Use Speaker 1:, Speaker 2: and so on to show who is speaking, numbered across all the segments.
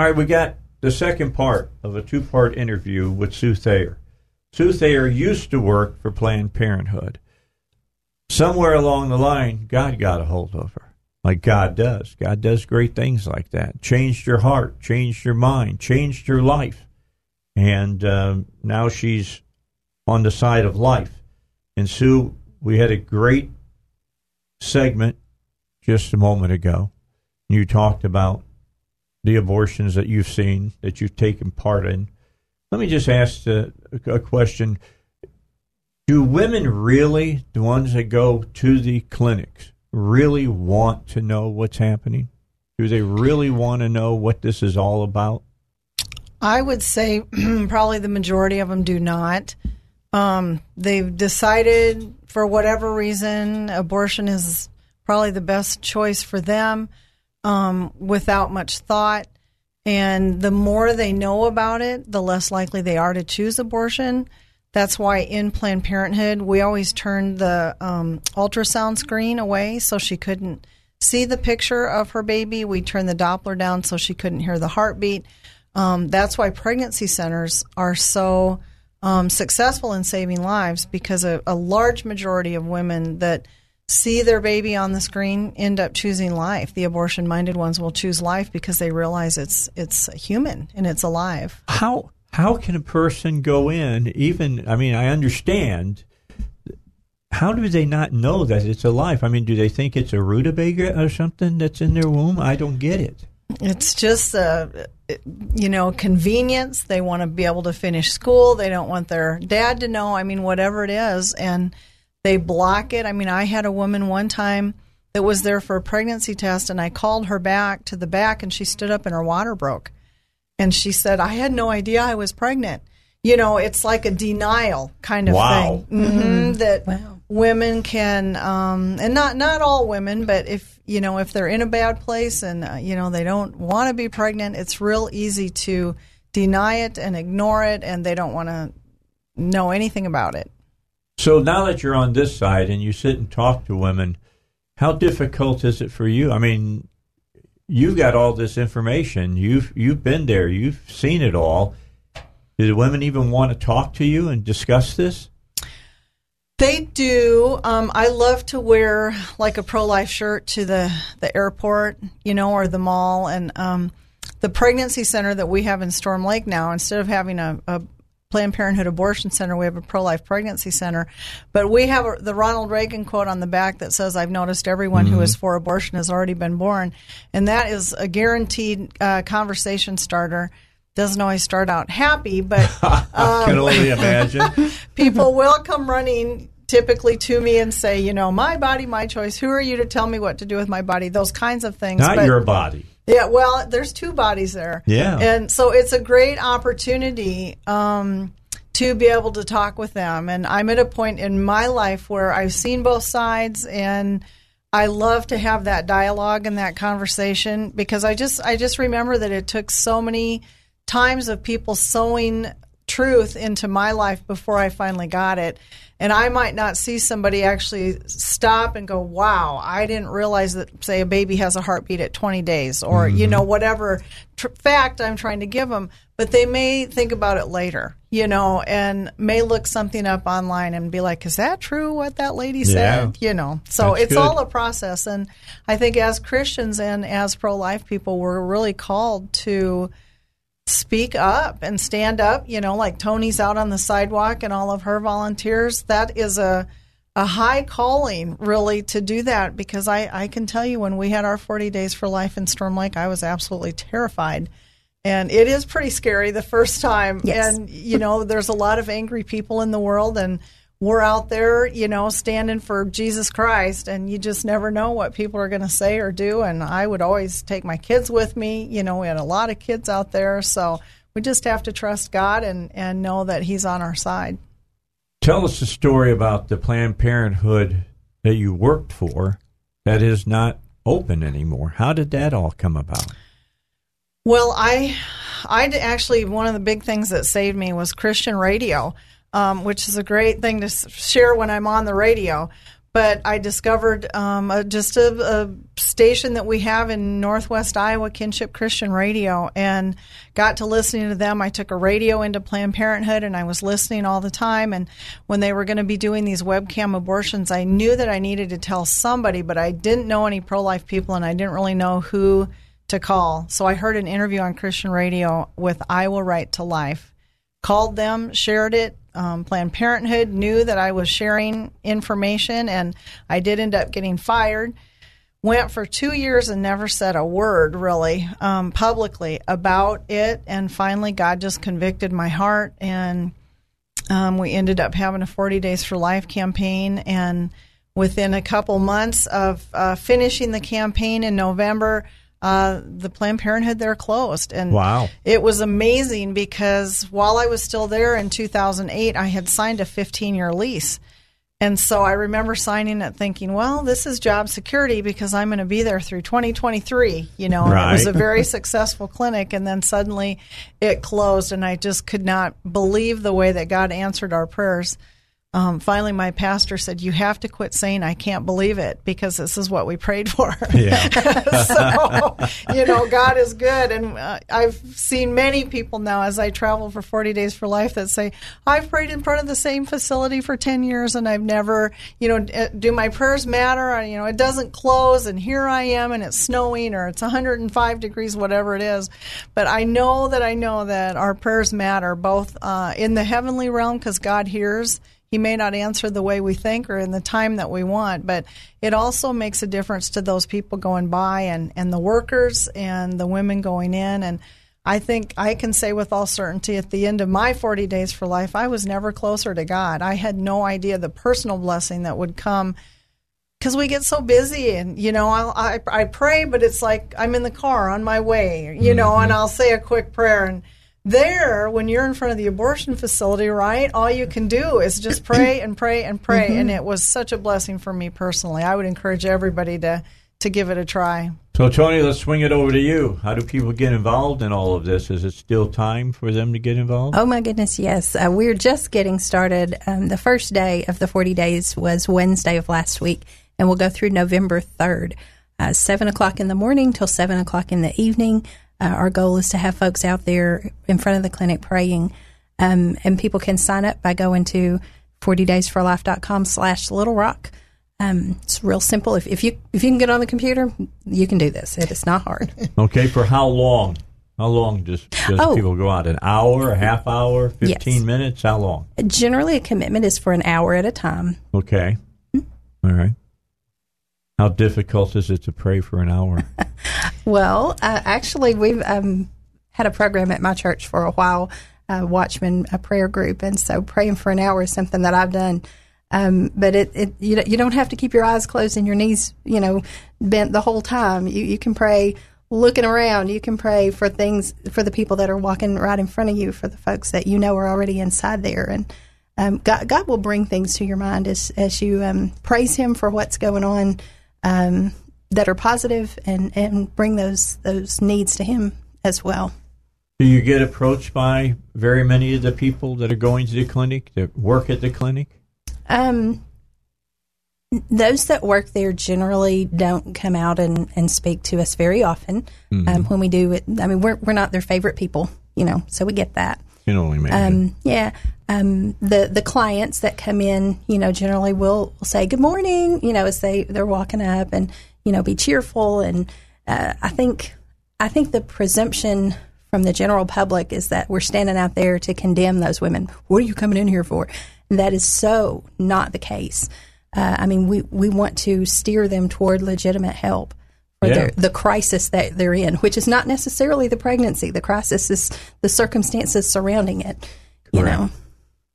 Speaker 1: All right, we got the second part of a two part interview with Sue Thayer. Sue Thayer used to work for Planned Parenthood. Somewhere along the line, God got a hold of her, like God does. God does great things like that. Changed your heart, changed your mind, changed your life. And um, now she's on the side of life. And Sue, we had a great segment just a moment ago. You talked about the abortions that you've seen, that you've taken part in. Let me just ask a, a question. Do women really, the ones that go to the clinics, really want to know what's happening? Do they really want to know what this is all about?
Speaker 2: I would say probably the majority of them do not. Um, they've decided for whatever reason abortion is probably the best choice for them um, without much thought. And the more they know about it, the less likely they are to choose abortion. That's why in Planned Parenthood, we always turned the um, ultrasound screen away so she couldn't see the picture of her baby. We turned the Doppler down so she couldn't hear the heartbeat. Um, that's why pregnancy centers are so um, successful in saving lives because a, a large majority of women that – see their baby on the screen end up choosing life. The abortion minded ones will choose life because they realize it's it's human and it's alive.
Speaker 1: How how can a person go in even I mean I understand how do they not know that it's alive? I mean, do they think it's a rutabaga or something that's in their womb? I don't get it.
Speaker 2: It's just a you know convenience. They want to be able to finish school. They don't want their dad to know. I mean, whatever it is, and they block it. I mean, I had a woman one time that was there for a pregnancy test, and I called her back to the back, and she stood up and her water broke. And she said, I had no idea I was pregnant. You know, it's like a denial kind of
Speaker 1: wow.
Speaker 2: thing mm-hmm, mm-hmm. that wow. women can, um, and not not all women, but if you know if they're in a bad place and uh, you know they don't want to be pregnant, it's real easy to deny it and ignore it, and they don't want to know anything about it.
Speaker 1: So now that you're on this side and you sit and talk to women, how difficult is it for you? I mean, you've got all this information. You've you've been there. You've seen it all. Do the women even want to talk to you and discuss this?
Speaker 2: They do. Um, I love to wear like a pro life shirt to the the airport, you know, or the mall, and um, the pregnancy center that we have in Storm Lake now. Instead of having a, a Planned Parenthood Abortion Center. We have a pro life pregnancy center. But we have a, the Ronald Reagan quote on the back that says, I've noticed everyone mm-hmm. who is for abortion has already been born. And that is a guaranteed uh, conversation starter. Doesn't always start out happy, but um,
Speaker 1: I can only imagine.
Speaker 2: people will come running typically to me and say, you know, my body, my choice. Who are you to tell me what to do with my body? Those kinds of things.
Speaker 1: Not but, your body.
Speaker 2: Yeah, well, there's two bodies there.
Speaker 1: Yeah.
Speaker 2: And so it's a great opportunity um, to be able to talk with them. And I'm at a point in my life where I've seen both sides and I love to have that dialogue and that conversation because I just I just remember that it took so many times of people sowing truth into my life before I finally got it and I might not see somebody actually stop and go, "Wow, I didn't realize that." Say a baby has a heartbeat at 20 days, or mm-hmm. you know whatever tr- fact I'm trying to give them, but they may think about it later, you know, and may look something up online and be like, "Is that true? What that lady said?" You know, so That's it's good. all a process, and I think as Christians and as pro-life people, we're really called to speak up and stand up, you know, like Tony's out on the sidewalk and all of her volunteers. That is a a high calling really to do that because I, I can tell you when we had our 40 days for life in Storm Lake, I was absolutely terrified. And it is pretty scary the first time.
Speaker 3: Yes.
Speaker 2: And, you know, there's a lot of angry people in the world. And we're out there, you know, standing for Jesus Christ, and you just never know what people are going to say or do. And I would always take my kids with me. You know, we had a lot of kids out there, so we just have to trust God and, and know that He's on our side.
Speaker 1: Tell us a story about the Planned Parenthood that you worked for that is not open anymore. How did that all come about?
Speaker 2: Well, I, I actually one of the big things that saved me was Christian radio um, which is a great thing to share when I'm on the radio. but I discovered um, a, just a, a, station that we have in Northwest Iowa, Kinship Christian Radio, and got to listening to them. I took a radio into Planned Parenthood, and I was listening all the time. And when they were going to be doing these webcam abortions, I knew that I needed to tell somebody, but I didn't know any pro life people, and I didn't really know who to call. So I heard an interview on Christian radio with Iowa Right to Life. Called them, shared it, um, Planned Parenthood knew that I was sharing information, and I did end up getting fired. Went for two years and never said a word really um, publicly about it. And finally, God just convicted my heart, and um, we ended up having a 40 Days for Life campaign. And within a couple months of uh, finishing the campaign in November, uh, the Planned Parenthood there closed. And
Speaker 1: wow.
Speaker 2: it was amazing because while I was still there in 2008, I had signed a 15 year lease. And so I remember signing it thinking, well, this is job security because I'm going to be there through 2023. You know,
Speaker 1: right.
Speaker 2: it was a very successful clinic. And then suddenly it closed, and I just could not believe the way that God answered our prayers um, finally my pastor said you have to quit saying i can't believe it because this is what we prayed for.
Speaker 1: Yeah.
Speaker 2: so you know god is good. And uh, i've seen many people now as i travel for 40 days for life that say i've prayed in front of the same facility for 10 years and i've never you know uh, do my prayers matter? You know it doesn't close and here i am and it's snowing or it's 105 degrees whatever it is. But i know that i know that our prayers matter both uh, in the heavenly realm because god hears he may not answer the way we think or in the time that we want, but it also makes a difference to those people going by and, and the workers and the women going in. And I think I can say with all certainty at the end of my 40 days for life, I was never closer to God. I had no idea the personal blessing that would come because we get so busy and you know I'll, i I pray but it's like i'm in the car on my way you know mm-hmm. and i'll say a quick prayer and there, when you're in front of the abortion facility, right, all you can do is just pray and pray and pray. Mm-hmm. And it was such a blessing for me personally. I would encourage everybody to, to give it a try.
Speaker 1: So, Tony, let's swing it over to you. How do people get involved in all of this? Is it still time for them to get involved?
Speaker 3: Oh, my goodness, yes. Uh, we're just getting started. Um, the first day of the 40 days was Wednesday of last week, and we'll go through November 3rd. Uh, 7 o'clock in the morning till 7 o'clock in the evening. Uh, our goal is to have folks out there in front of the clinic praying. Um, and people can sign up by going to 40daysforlife.com slash little rock. Um, it's real simple. If, if you if you can get on the computer, you can do this. It is not hard.
Speaker 1: okay, for how long? How long does, does oh, people go out? An hour, a half hour, 15 yes. minutes? How long?
Speaker 3: Generally, a commitment is for an hour at a time.
Speaker 1: Okay. Mm-hmm. All right. How difficult is it to pray for an hour?
Speaker 3: well, uh, actually, we've um, had a program at my church for a while, uh, Watchman, a prayer group, and so praying for an hour is something that I've done. Um, but it, it you, you don't have to keep your eyes closed and your knees, you know, bent the whole time. You, you can pray looking around. You can pray for things for the people that are walking right in front of you, for the folks that you know are already inside there, and um, God, God will bring things to your mind as as you um, praise Him for what's going on um, that are positive and, and bring those those needs to him as well.
Speaker 1: Do you get approached by very many of the people that are going to the clinic that work at the clinic?
Speaker 3: Um, those that work there generally don't come out and, and speak to us very often. Mm-hmm. Um, when we do it, I mean, we're we're not their favorite people, you know, so we get that.
Speaker 1: You know, imagine.
Speaker 3: Um, yeah. Um, the the clients that come in, you know, generally will, will say good morning, you know, as they they're walking up, and you know, be cheerful. And uh, I think I think the presumption from the general public is that we're standing out there to condemn those women. What are you coming in here for? And that is so not the case. Uh, I mean, we, we want to steer them toward legitimate help for yeah. their, the crisis that they're in, which is not necessarily the pregnancy. The crisis is the circumstances surrounding it. Correct. You know.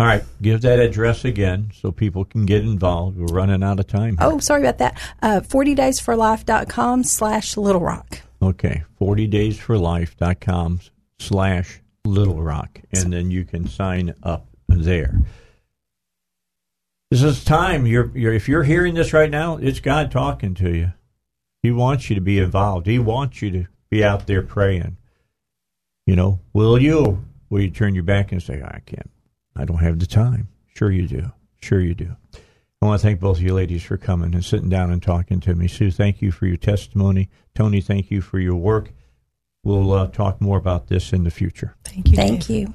Speaker 1: All right, give that address again so people can get involved. We're running out of time.
Speaker 3: Here. Oh, sorry about that. Uh, 40daysforlife.com slash Little Rock.
Speaker 1: Okay, 40daysforlife.com slash Little Rock. And then you can sign up there. This is time. You're, you're, if you're hearing this right now, it's God talking to you. He wants you to be involved. He wants you to be out there praying. You know, will you? Will you turn your back and say, I can't I don't have the time. Sure you do. Sure you do. I want to thank both of you ladies for coming and sitting down and talking to me. Sue, thank you for your testimony. Tony, thank you for your work. We'll uh, talk more about this in the future.
Speaker 2: Thank you.
Speaker 3: Thank
Speaker 2: Dave.
Speaker 3: you.